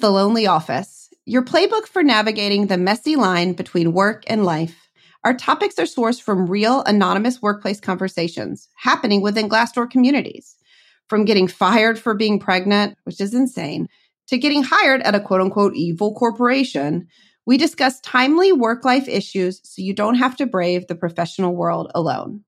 is The Lonely Office, your playbook for navigating the messy line between work and life. Our topics are sourced from real, anonymous workplace conversations happening within Glassdoor communities. From getting fired for being pregnant, which is insane, to getting hired at a quote unquote evil corporation, we discuss timely work life issues so you don't have to brave the professional world alone.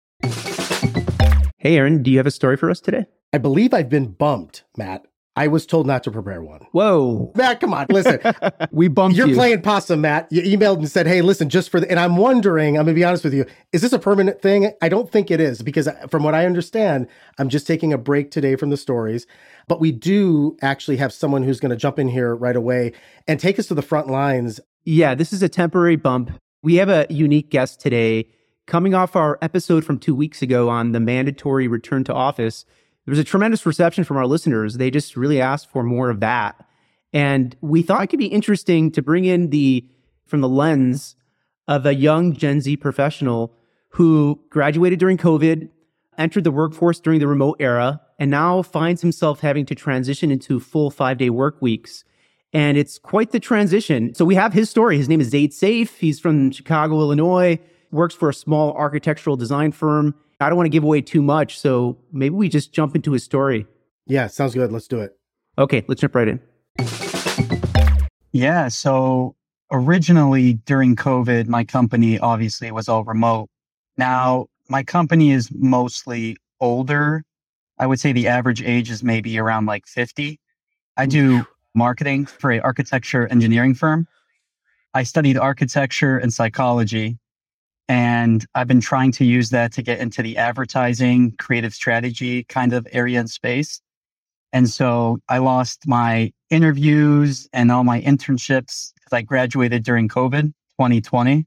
Hey, Aaron, do you have a story for us today? I believe I've been bumped, Matt. I was told not to prepare one. Whoa. Matt, come on, listen. we bumped You're you. playing possum, Matt. You emailed and said, hey, listen, just for the, and I'm wondering, I'm going to be honest with you, is this a permanent thing? I don't think it is because uh, from what I understand, I'm just taking a break today from the stories. But we do actually have someone who's going to jump in here right away and take us to the front lines. Yeah, this is a temporary bump. We have a unique guest today coming off our episode from two weeks ago on the mandatory return to office there was a tremendous reception from our listeners. They just really asked for more of that. And we thought it could be interesting to bring in the, from the lens of a young Gen Z professional who graduated during COVID, entered the workforce during the remote era, and now finds himself having to transition into full five day work weeks. And it's quite the transition. So we have his story. His name is Zaid Safe. He's from Chicago, Illinois, works for a small architectural design firm. I don't want to give away too much, so maybe we just jump into his story. Yeah, sounds good. Let's do it. Okay, let's jump right in. Yeah, so originally during COVID, my company obviously was all remote. Now, my company is mostly older. I would say the average age is maybe around like 50. I do marketing for an architecture engineering firm. I studied architecture and psychology and I've been trying to use that to get into the advertising, creative strategy kind of area and space. And so I lost my interviews and all my internships because I graduated during COVID 2020.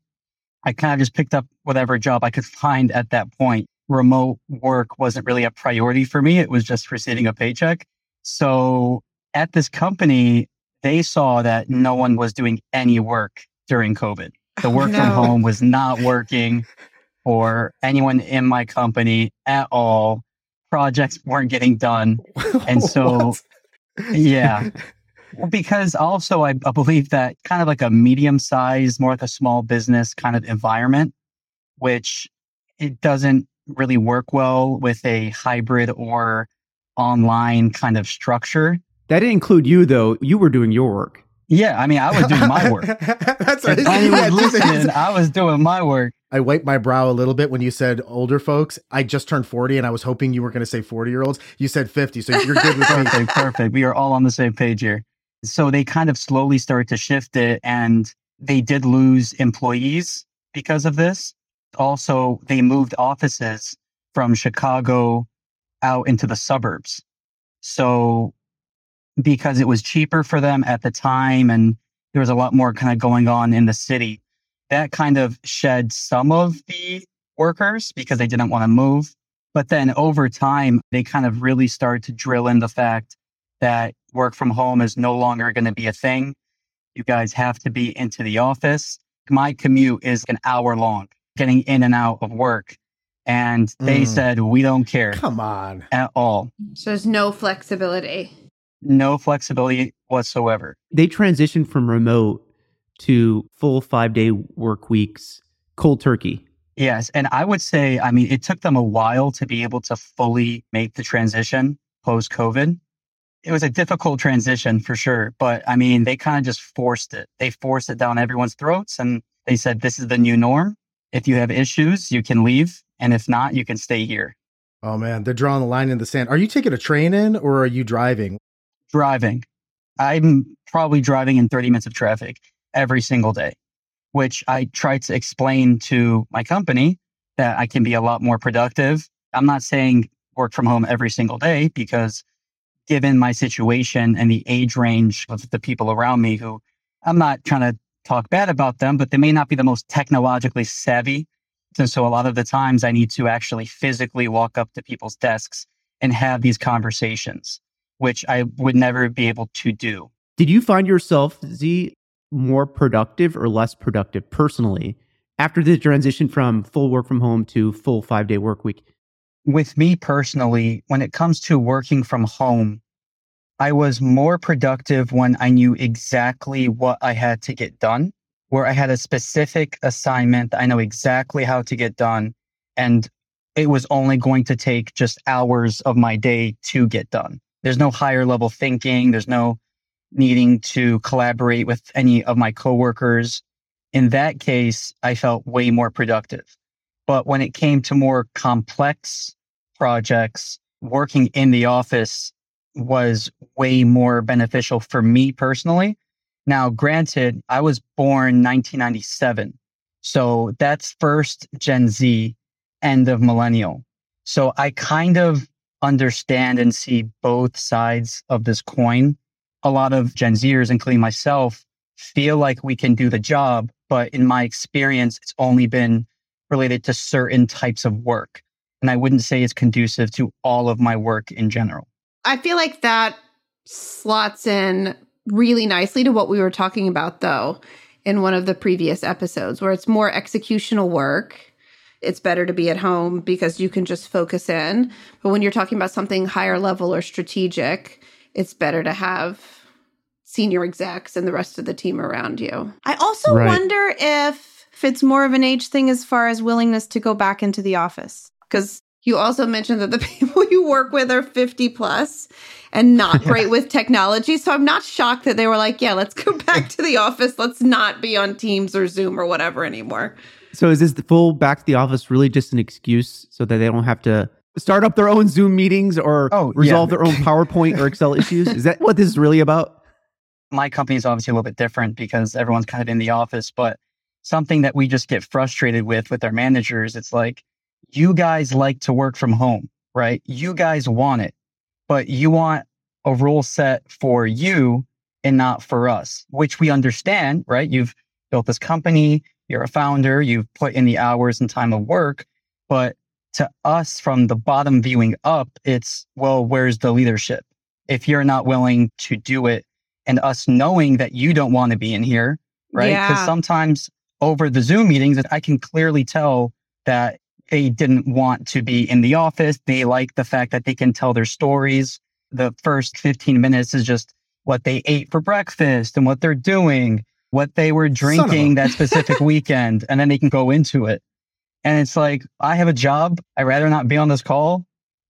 I kind of just picked up whatever job I could find at that point. Remote work wasn't really a priority for me. It was just receiving a paycheck. So at this company, they saw that no one was doing any work during COVID. The work no. from home was not working for anyone in my company at all. Projects weren't getting done. And so, yeah. Because also, I, I believe that kind of like a medium sized, more like a small business kind of environment, which it doesn't really work well with a hybrid or online kind of structure. That didn't include you, though. You were doing your work. Yeah, I mean, I was doing my work. That's right. Anyone listening, I was doing my work. I wiped my brow a little bit when you said older folks. I just turned 40 and I was hoping you were going to say 40 year olds. You said 50, so you're good with perfect. Perfect. We are all on the same page here. So they kind of slowly started to shift it and they did lose employees because of this. Also, they moved offices from Chicago out into the suburbs. So because it was cheaper for them at the time and there was a lot more kind of going on in the city. That kind of shed some of the workers because they didn't want to move. But then over time, they kind of really started to drill in the fact that work from home is no longer going to be a thing. You guys have to be into the office. My commute is an hour long getting in and out of work. And they mm. said, we don't care. Come on. At all. So there's no flexibility no flexibility whatsoever. They transitioned from remote to full five day work weeks, cold turkey. Yes. And I would say, I mean, it took them a while to be able to fully make the transition post COVID. It was a difficult transition for sure. But I mean, they kind of just forced it. They forced it down everyone's throats and they said, this is the new norm. If you have issues, you can leave. And if not, you can stay here. Oh man, they're drawing the line in the sand. Are you taking a train in or are you driving? Driving. I'm probably driving in 30 minutes of traffic every single day, which I try to explain to my company that I can be a lot more productive. I'm not saying work from home every single day because given my situation and the age range of the people around me who I'm not trying to talk bad about them, but they may not be the most technologically savvy. And so a lot of the times I need to actually physically walk up to people's desks and have these conversations which I would never be able to do. Did you find yourself, Z, more productive or less productive personally after the transition from full work from home to full five day work week? With me personally, when it comes to working from home, I was more productive when I knew exactly what I had to get done, where I had a specific assignment. I know exactly how to get done. And it was only going to take just hours of my day to get done. There's no higher level thinking. There's no needing to collaborate with any of my coworkers. In that case, I felt way more productive. But when it came to more complex projects, working in the office was way more beneficial for me personally. Now, granted, I was born 1997. So that's first Gen Z, end of millennial. So I kind of understand and see both sides of this coin. A lot of Gen Zers, including myself, feel like we can do the job. But in my experience, it's only been related to certain types of work. And I wouldn't say it's conducive to all of my work in general. I feel like that slots in really nicely to what we were talking about, though, in one of the previous episodes, where it's more executional work. It's better to be at home because you can just focus in. But when you're talking about something higher level or strategic, it's better to have senior execs and the rest of the team around you. I also Right. wonder if, if it's more of an age thing as far as willingness to go back into the office. Because you also mentioned that the people you work with are 50 plus and not great with technology. So I'm not shocked that they were like, yeah, let's go back to the office. Let's not be on Teams or Zoom or whatever anymore. So is this the full back to the office really just an excuse so that they don't have to start up their own Zoom meetings or Oh, resolve yeah. their own PowerPoint or Excel issues? Is that what this is really about? my company is obviously a little bit different because everyone's kind of in the office, but something that we just get frustrated with with our managers, it's like, you guys like to work from home, right? You guys want it, but you want a rule set for you and not for us, which we understand, right? You've built this company, you're a founder, you've put in the hours and time of work, but to us from the bottom viewing up, it's, well, where's the leadership? If you're not willing to do it and us knowing that you don't want to be in here, right? Because Yeah. sometimes over the Zoom meetings, I can clearly tell that they didn't want to be in the office. They like the fact that they can tell their stories. The first 15 minutes is just what they ate for breakfast and what they're doing, what they were Son of a- drinking that specific weekend, and then they can go into it. And it's like, I have a job. I'd rather not be on this call.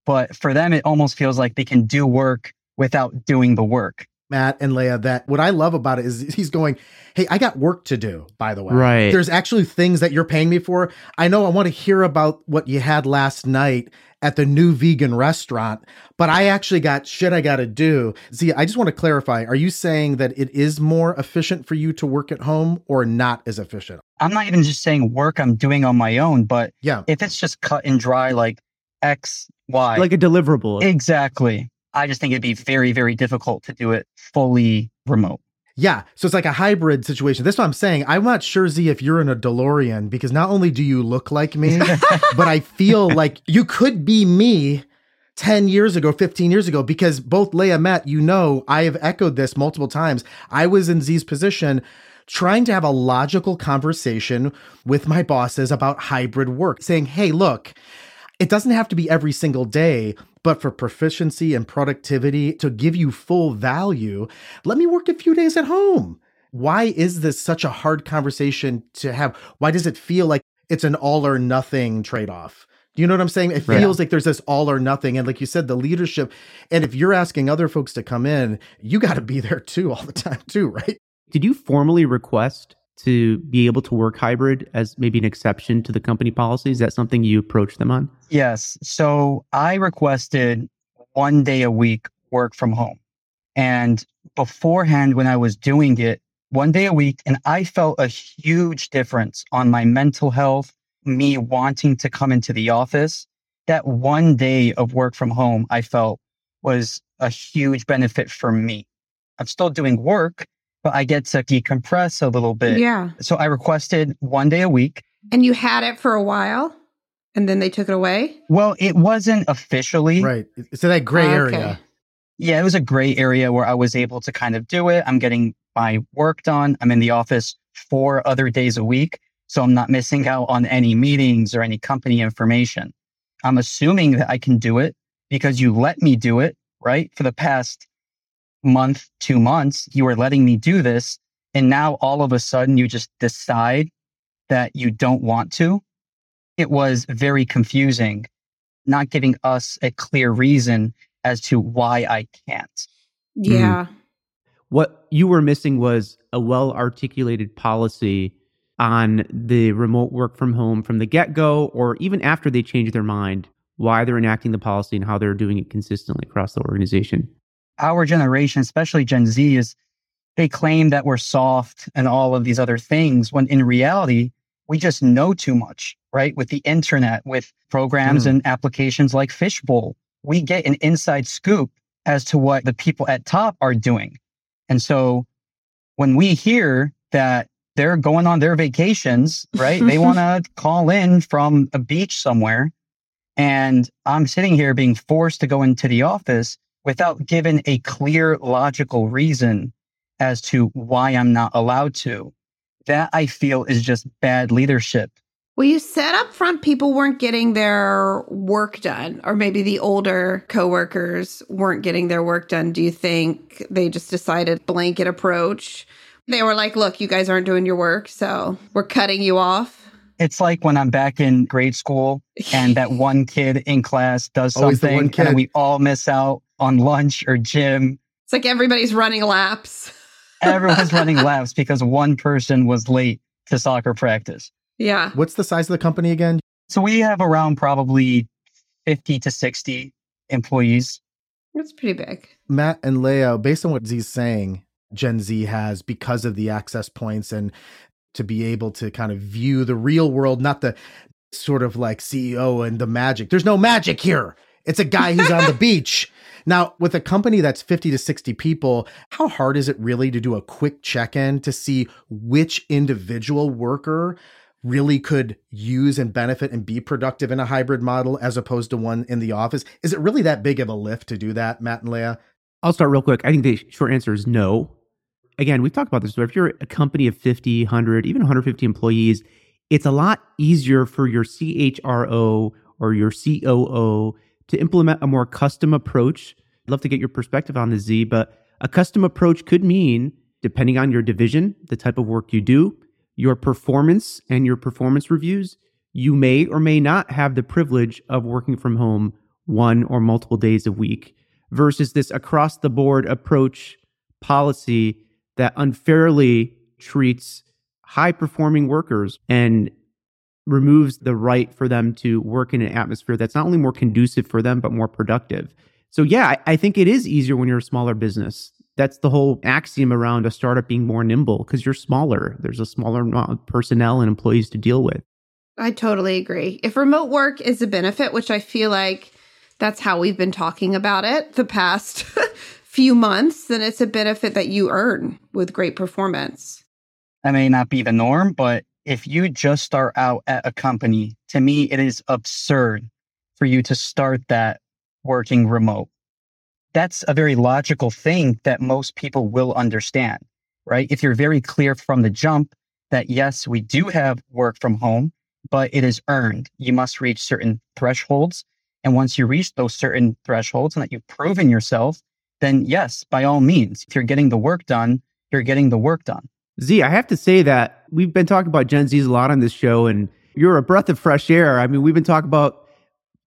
But for them, it almost feels like they can do work without doing the work. Matt and Leia, that what I love about it is he's going, Hey, I got work to do, by the way. Right. There's actually things that you're paying me for. I know I want to hear about what you had last night at the new vegan restaurant, but I actually got shit I got to do. See, I just want to clarify. Are you saying that it is more efficient for you to work at home or not as efficient? I'm not even just saying work I'm doing on my own, but Yeah. if it's just cut and dry, like X, Y, Like a deliverable. exactly. I just think it'd be very, very difficult to do it fully remote. Yeah. So it's like a hybrid situation. That's what I'm saying. I'm not sure, Z, if you're in a DeLorean because not only do you look like me, but I feel like you could be me 10 years ago, 15 years ago, because both Leia Matt, you know, I have echoed this multiple times. I was in Z's position trying to have a logical conversation with my bosses about hybrid work, saying, hey, look, it doesn't have to be every single day, but for proficiency and productivity to give you full value, let me work a few days at home. Why is this such a hard conversation to have? Why does it feel like it's an all or nothing trade off? Do you know what I'm saying? It feels like there's this all or nothing. And like you said, the leadership, and if you're asking other folks to come in, you got to be there too all the time, too, right? Did you formally request to be able to work hybrid as maybe an exception to the company policy? Is that something you approached them on? Yes. So I requested one day a week work from home. And beforehand, when I was doing it, one day a week, and I felt a huge difference on my mental health, me wanting to come into the office. That one day of work from home, I felt was a huge benefit for me. I'm still doing work, but I get to decompress a little bit. Yeah. So I requested one day a week. And you had it for a while and then they took it away? Well, it wasn't officially. Right. It's in that gray Okay. area. yeah, it was a gray area where I was able to kind of do it. I'm getting my work done. I'm in the office four other days a week. So I'm not missing out on any meetings or any company information. I'm assuming that I can do it because you let me do it, right? For the past month, two months, you were letting me do this. And now all of a sudden you just decide that you don't want to. It was very confusing, not giving us a clear reason as to why I can't. Hmm. Yeah. What you were missing was a well articulated policy on the remote work from home from the get go, or even after they change their mind, why they're enacting the policy and how they're doing it consistently across the organization. Our generation, especially Gen Z, is they claim that we're soft and all of these other things when in reality, we just know too much, right? With the internet, with programs Mm. and applications like Fishbowl, we get an inside scoop as to what the people at top are doing. And so when we hear that they're going on their vacations, right? they want to call in from a beach somewhere. And I'm sitting here being forced to go into the office without given a clear, logical reason as to why I'm not allowed to. That I feel is just bad leadership. Well, you said up front people weren't getting their work done, or maybe the older coworkers weren't getting their work done. Do you think they just decided blanket approach? They were like, look, you guys aren't doing your work, so we're cutting you off. It's like when I'm back in grade school and that one kid in class does Always the something one and kid. then we all miss out on lunch or gym. It's like everybody's running laps. Everyone's running laps because one person was late to soccer practice. Yeah. What's the size of the company again? So we have around probably 50 to 60 employees. That's pretty big. Matt and Leo, based on what Z's saying, Gen Z has because of the access points and to be able to kind of view the real world, not the sort of like CEO and the magic. There's no magic here. It's a guy who's on the beach. Now, with a company that's 50 to 60 people, how hard is it really to do a quick check in to see which individual worker really could use and benefit and be productive in a hybrid model as opposed to one in the office? Is it really that big of a lift to do that, Matt and Leah? I'll start real quick. I think the short answer is no. Again, we've talked about this. But if you're a company of 50, 100, even 150 employees, it's a lot easier for your CHRO or your COO to implement a more custom approach. I'd love to get your perspective on this, Z, but a custom approach could mean, depending on your division, the type of work you do, your performance and your performance reviews, you may or may not have the privilege of working from home one or multiple days a week versus this across the board approach policy that unfairly treats high performing workers and removes the right for them to work in an atmosphere that's not only more conducive for them, but more productive. So, yeah, I, I think it is easier when you're a smaller business. That's the whole axiom around a startup being more nimble because you're smaller. There's a smaller amount of personnel and employees to deal with. I totally agree. If remote work is a benefit, which I feel like that's how we've been talking about it the past few months, then it's a benefit that you earn with great performance. That may not be the norm, but if you just start out at a company, to me, it is absurd for you to start that working remote. That's a very logical thing that most people will understand, right? If you're very clear from the jump that yes, we do have work from home, but it is earned. You must reach certain thresholds. And once you reach those certain thresholds and that you've proven yourself, then yes, by all means, if you're getting the work done, you're getting the work done. Z, I have to say that we've been talking about Gen Zs a lot on this show, and you're a breath of fresh air. I mean, we've been talking about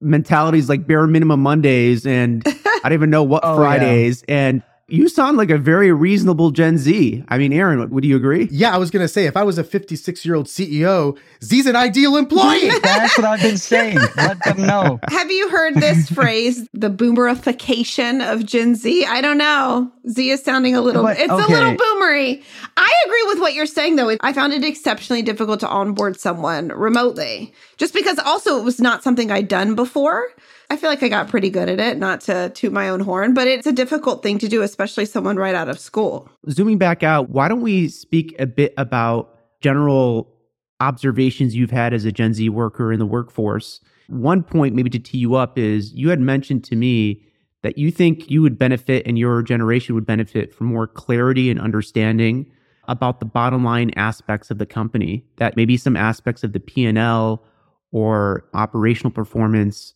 mentalities like bare minimum Mondays and I don't even know what Oh, yeah. Fridays. And you sound like a very reasonable Gen Z. I mean, Aaron, would you agree? Yeah, I was going to say, if I was a 56 year old CEO, Z's an ideal employee. That's what I've been saying. Let them know. Have you heard this phrase, the boomerification of Gen Z? I don't know. Z is sounding a little, But, it's a little boomery. I agree with what you're saying, though. I found it exceptionally difficult to onboard someone remotely, just because also it was not something I'd done before. I feel like I got pretty good at it, not to toot my own horn, but it's a difficult thing to do, especially someone right out of school. Zooming back out, why don't we speak a bit about general observations you've had as a Gen Z worker in the workforce? One point, maybe to tee you up, is you had mentioned to me that you think you would benefit and your generation would benefit from more clarity and understanding about the bottom line aspects of the company that maybe some aspects of the p&l or operational performance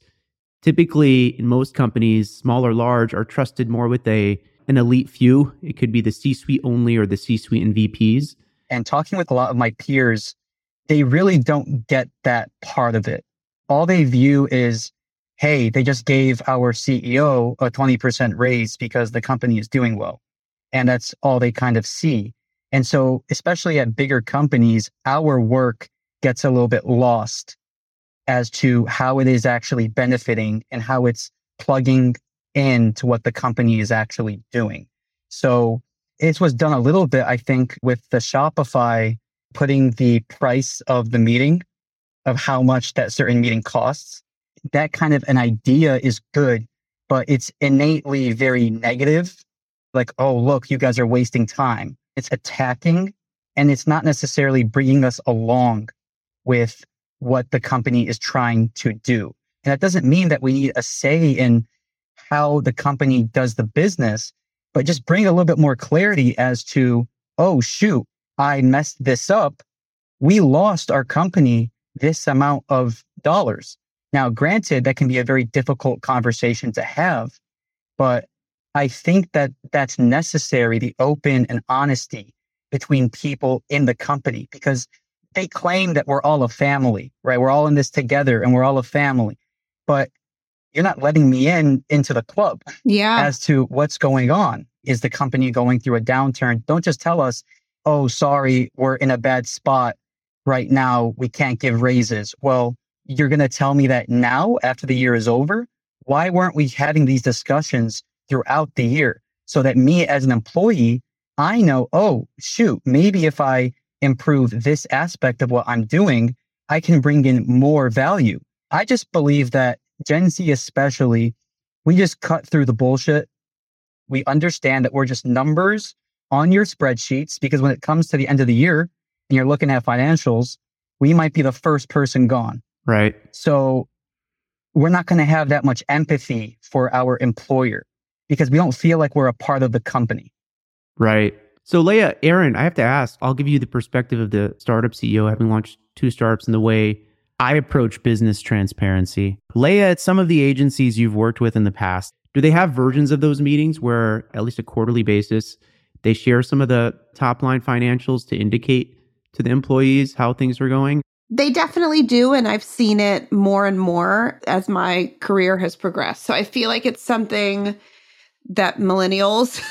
typically in most companies small or large are trusted more with a an elite few. It could be the C suite only or the C suite and VPs. And talking with a lot of my peers, they really don't get that part of it. All they view is, hey, they just gave our CEO a 20% raise because the company is doing well. And that's all they kind of see. And so, especially at bigger companies, our work gets a little bit lost as to how it is actually benefiting and how it's plugging in to what the company is actually doing. So it was done a little bit, I think, with the Shopify putting the price of the meeting of how much that certain meeting costs. That kind of an idea is good, but it's innately very negative. Like, oh, look, you guys are wasting time. It's attacking and it's not necessarily bringing us along with what the company is trying to do. And that doesn't mean that we need a say in how the company does the business, but just bring a little bit more clarity as to, oh, shoot, I messed this up. We lost our company this amount of dollars. Now, granted, that can be a very difficult conversation to have, but I think that that's necessary, the open and honesty between people in the company, because they claim that we're all a family, right? We're all in this together and we're all a family. But you're not letting me in into the club. Yeah. As to what's going on. Is the company going through a downturn? Don't just tell us, oh, sorry, we're in a bad spot right now. We can't give raises. Well, you're going to tell me that now after the year is over? Why weren't we having these discussions throughout the year so that me as an employee, I know, oh, shoot, maybe if I improve this aspect of what I'm doing, I can bring in more value. I just believe that Gen Z, especially, we just cut through the bullshit. We understand that we're just numbers on your spreadsheets because when it comes to the end of the year and you're looking at financials, we might be the first person gone. Right. So we're not going to have that much empathy for our employer because we don't feel like we're a part of the company. Right. So, Leah, Aaron, I have to ask, I'll give you the perspective of the startup CEO, having launched two startups in the way I approach business transparency. Leah, at some of the agencies you've worked with in the past, do they have versions of those meetings where, at least a quarterly basis, they share some of the top line financials to indicate to the employees how things are going? They definitely do. And I've seen it more and more as my career has progressed. So I feel like it's something that millennials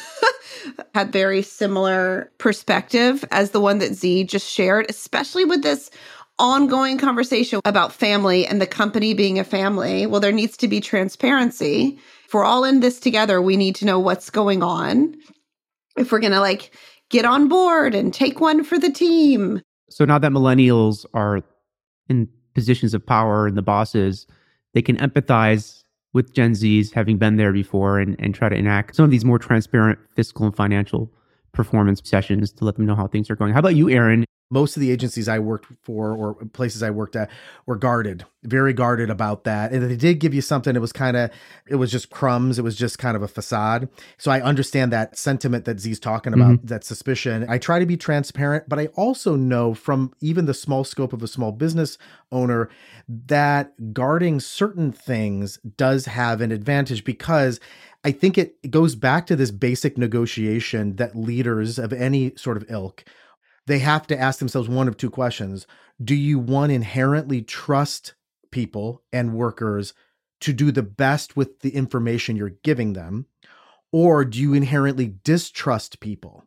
had very similar perspective as the one that Z just shared, especially with this ongoing conversation about family and the company being a family. Well, there needs to be transparency. If we're all in this together, we need to know what's going on. If we're going to like get on board and take one for the team. So now that millennials are in positions of power and the bosses, they can empathize with Gen Zs having been there before and, and try to enact some of these more transparent fiscal and financial performance sessions to let them know how things are going. How about you, Aaron? Most of the agencies I worked for or places I worked at were guarded, very guarded about that. And they did give you something. It was kind of, it was just crumbs. It was just kind of a facade. So I understand that sentiment that Z's talking about, mm-hmm. that suspicion. I try to be transparent, but I also know from even the small scope of a small business owner that guarding certain things does have an advantage because I think it goes back to this basic negotiation that leaders of any sort of ilk they have to ask themselves one of two questions. Do you one inherently trust people and workers to do the best with the information you're giving them? Or do you inherently distrust people?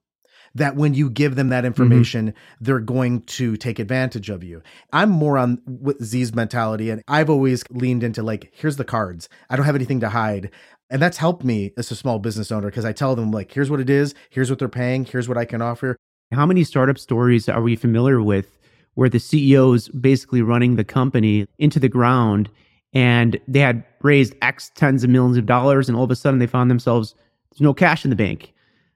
That when you give them that mm-hmm. information, mm-hmm. they're going to take advantage of you. I'm more on with Z's mentality, and I've always leaned into like, here's the cards. I don't have anything to hide. And that's helped me as a small business owner because I tell them, like, here's what it is, here's what they're paying, here's what I can offer. How many startup stories are we familiar with where the CEO's basically running the company into the ground and they had raised X tens of millions of dollars and all of a sudden they found themselves there's no cash in the bank.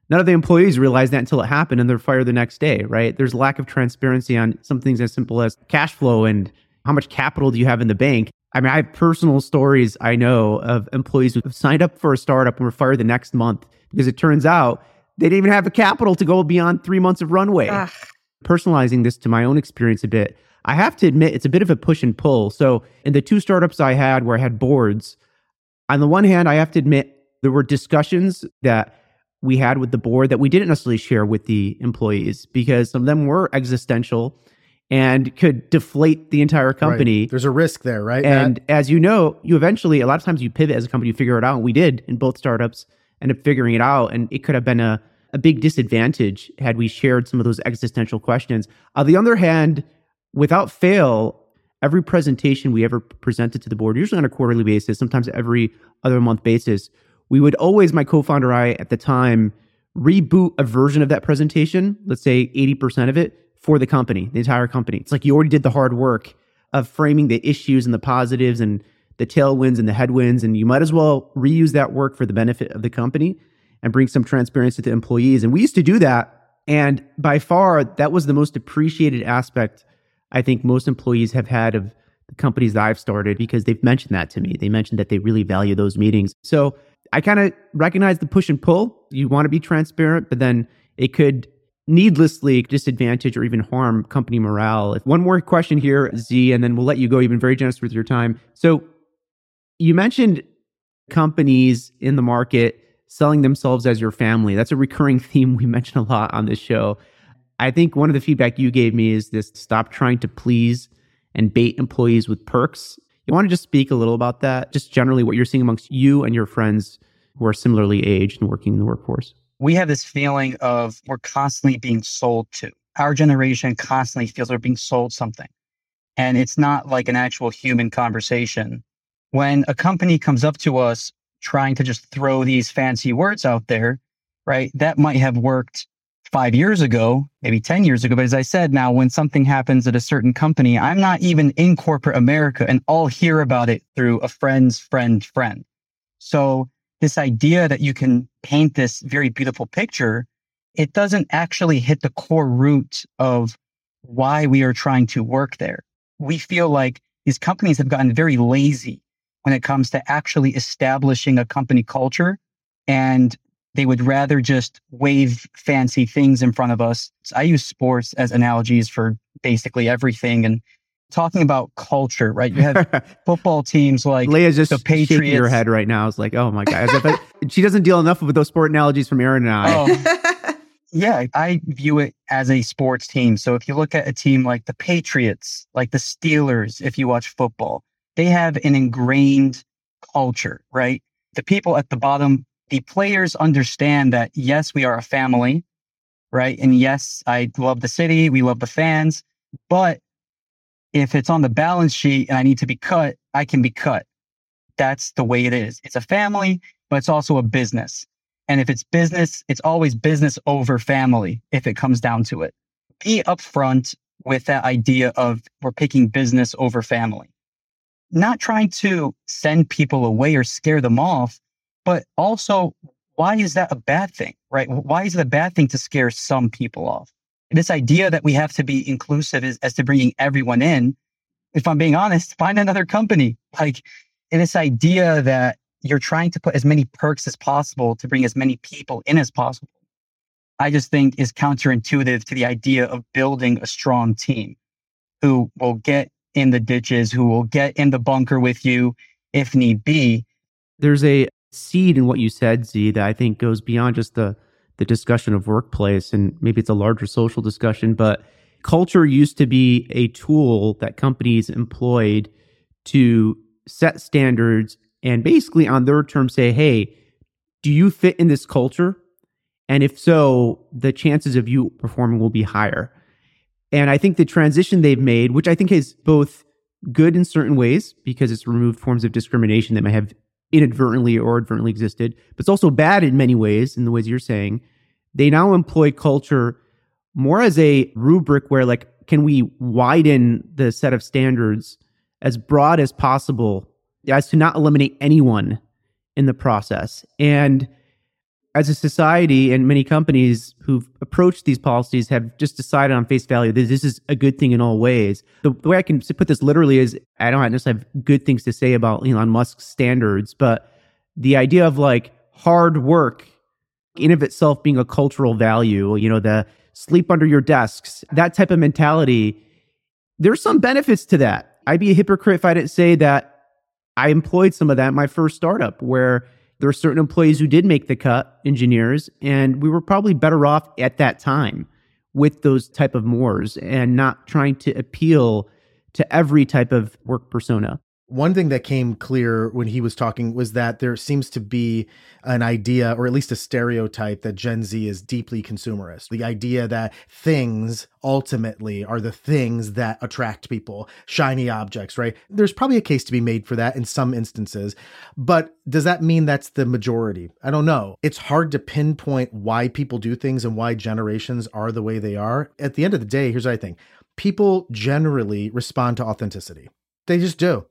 None of the employees realized that until it happened and they're fired the next day, right? There's lack of transparency on some things as simple as cash flow and how much capital do you have in the bank. I mean, I have personal stories I know of employees who have signed up for a startup and were fired the next month because it turns out they didn't even have the capital to go beyond three months of runway. Ugh. Personalizing this to my own experience a bit, I have to admit it's a bit of a push and pull. So, in the two startups I had where I had boards, on the one hand, I have to admit there were discussions that we had with the board that we didn't necessarily share with the employees because some of them were existential and could deflate the entire company. Right. There's a risk there, right? And Matt? as you know, you eventually, a lot of times you pivot as a company, you figure it out. And we did in both startups, end up figuring it out. And it could have been a, a big disadvantage had we shared some of those existential questions. On the other hand, without fail, every presentation we ever presented to the board, usually on a quarterly basis, sometimes every other month basis, we would always, my co founder, I at the time, reboot a version of that presentation, let's say 80% of it, for the company, the entire company. It's like you already did the hard work of framing the issues and the positives and the tailwinds and the headwinds, and you might as well reuse that work for the benefit of the company and bring some transparency to the employees. And we used to do that. And by far, that was the most appreciated aspect I think most employees have had of the companies that I've started because they've mentioned that to me. They mentioned that they really value those meetings. So I kind of recognize the push and pull. You want to be transparent, but then it could needlessly disadvantage or even harm company morale. One more question here, Z, and then we'll let you go. You've been very generous with your time. So you mentioned companies in the market selling themselves as your family. That's a recurring theme we mention a lot on this show. I think one of the feedback you gave me is this stop trying to please and bait employees with perks. You want to just speak a little about that? Just generally what you're seeing amongst you and your friends who are similarly aged and working in the workforce. We have this feeling of we're constantly being sold to. Our generation constantly feels we're being sold something. And it's not like an actual human conversation. When a company comes up to us trying to just throw these fancy words out there, right? That might have worked five years ago, maybe 10 years ago. But as I said, now when something happens at a certain company, I'm not even in corporate America and I'll hear about it through a friend's friend friend. So this idea that you can paint this very beautiful picture, it doesn't actually hit the core root of why we are trying to work there. We feel like these companies have gotten very lazy when it comes to actually establishing a company culture and they would rather just wave fancy things in front of us. I use sports as analogies for basically everything. And talking about culture, right? You have football teams like Leah's just the Patriots. shaking her head right now. It's like, oh my god, she doesn't deal enough with those sport analogies from Aaron and I. Oh. yeah, I view it as a sports team. So if you look at a team like the Patriots, like the Steelers, if you watch football, they have an ingrained culture, right? The people at the bottom the players understand that yes, we are a family, right? And yes, I love the city, we love the fans, but if it's on the balance sheet and I need to be cut, I can be cut. That's the way it is. It's a family, but it's also a business. And if it's business, it's always business over family if it comes down to it. Be upfront with that idea of we're picking business over family. Not trying to send people away or scare them off, but also, why is that a bad thing, right? Why is it a bad thing to scare some people off? This idea that we have to be inclusive is as to bringing everyone in. If I'm being honest, find another company. Like this idea that you're trying to put as many perks as possible to bring as many people in as possible. I just think is counterintuitive to the idea of building a strong team who will get in the ditches, who will get in the bunker with you if need be. There's a seed in what you said, Z, that I think goes beyond just the the discussion of workplace and maybe it's a larger social discussion, but culture used to be a tool that companies employed to set standards and basically on their terms say, hey, do you fit in this culture? And if so, the chances of you performing will be higher. And I think the transition they've made, which I think is both good in certain ways because it's removed forms of discrimination that may have inadvertently or advertently existed, but it's also bad in many ways, in the ways you're saying. They now employ culture more as a rubric where, like, can we widen the set of standards as broad as possible as to not eliminate anyone in the process? And as a society and many companies who've approached these policies have just decided on face value that this is a good thing in all ways. The, way I can put this literally is I don't necessarily have good things to say about Elon Musk's standards, but the idea of like hard work in of itself being a cultural value, you know, the sleep under your desks, that type of mentality, there's some benefits to that. I'd be a hypocrite if I didn't say that I employed some of that in my first startup where there are certain employees who did make the cut, engineers, and we were probably better off at that time with those type of mores and not trying to appeal to every type of work persona. One thing that came clear when he was talking was that there seems to be an idea, or at least a stereotype, that Gen Z is deeply consumerist. The idea that things ultimately are the things that attract people, shiny objects, right? There's probably a case to be made for that in some instances. But does that mean that's the majority? I don't know. It's hard to pinpoint why people do things and why generations are the way they are. At the end of the day, here's what I think people generally respond to authenticity, they just do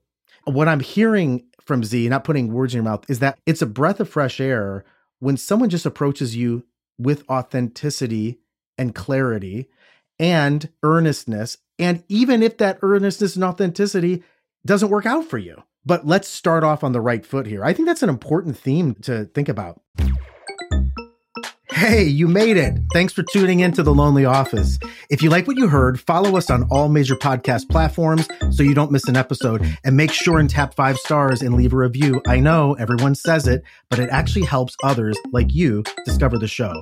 what I'm hearing from Z, not putting words in your mouth, is that it's a breath of fresh air when someone just approaches you with authenticity and clarity and earnestness. And even if that earnestness and authenticity doesn't work out for you, but let's start off on the right foot here. I think that's an important theme to think about. Hey, you made it. Thanks for tuning in to The Lonely Office. If you like what you heard, follow us on all major podcast platforms so you don't miss an episode and make sure and tap five stars and leave a review. I know everyone says it, but it actually helps others like you discover the show.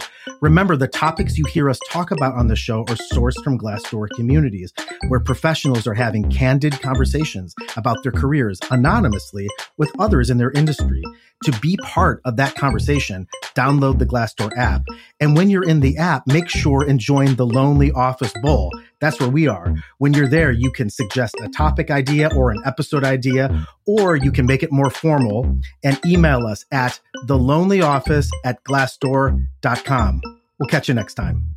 Remember, the topics you hear us talk about on the show are sourced from Glassdoor communities where professionals are having candid conversations about their careers anonymously with others in their industry. To be part of that conversation, download the Glassdoor app. And when you're in the app, make sure and join the Lonely Office Bowl. That's where we are. When you're there, you can suggest a topic idea or an episode idea, or you can make it more formal and email us at thelonelyoffice at glassdoor.com. We'll catch you next time.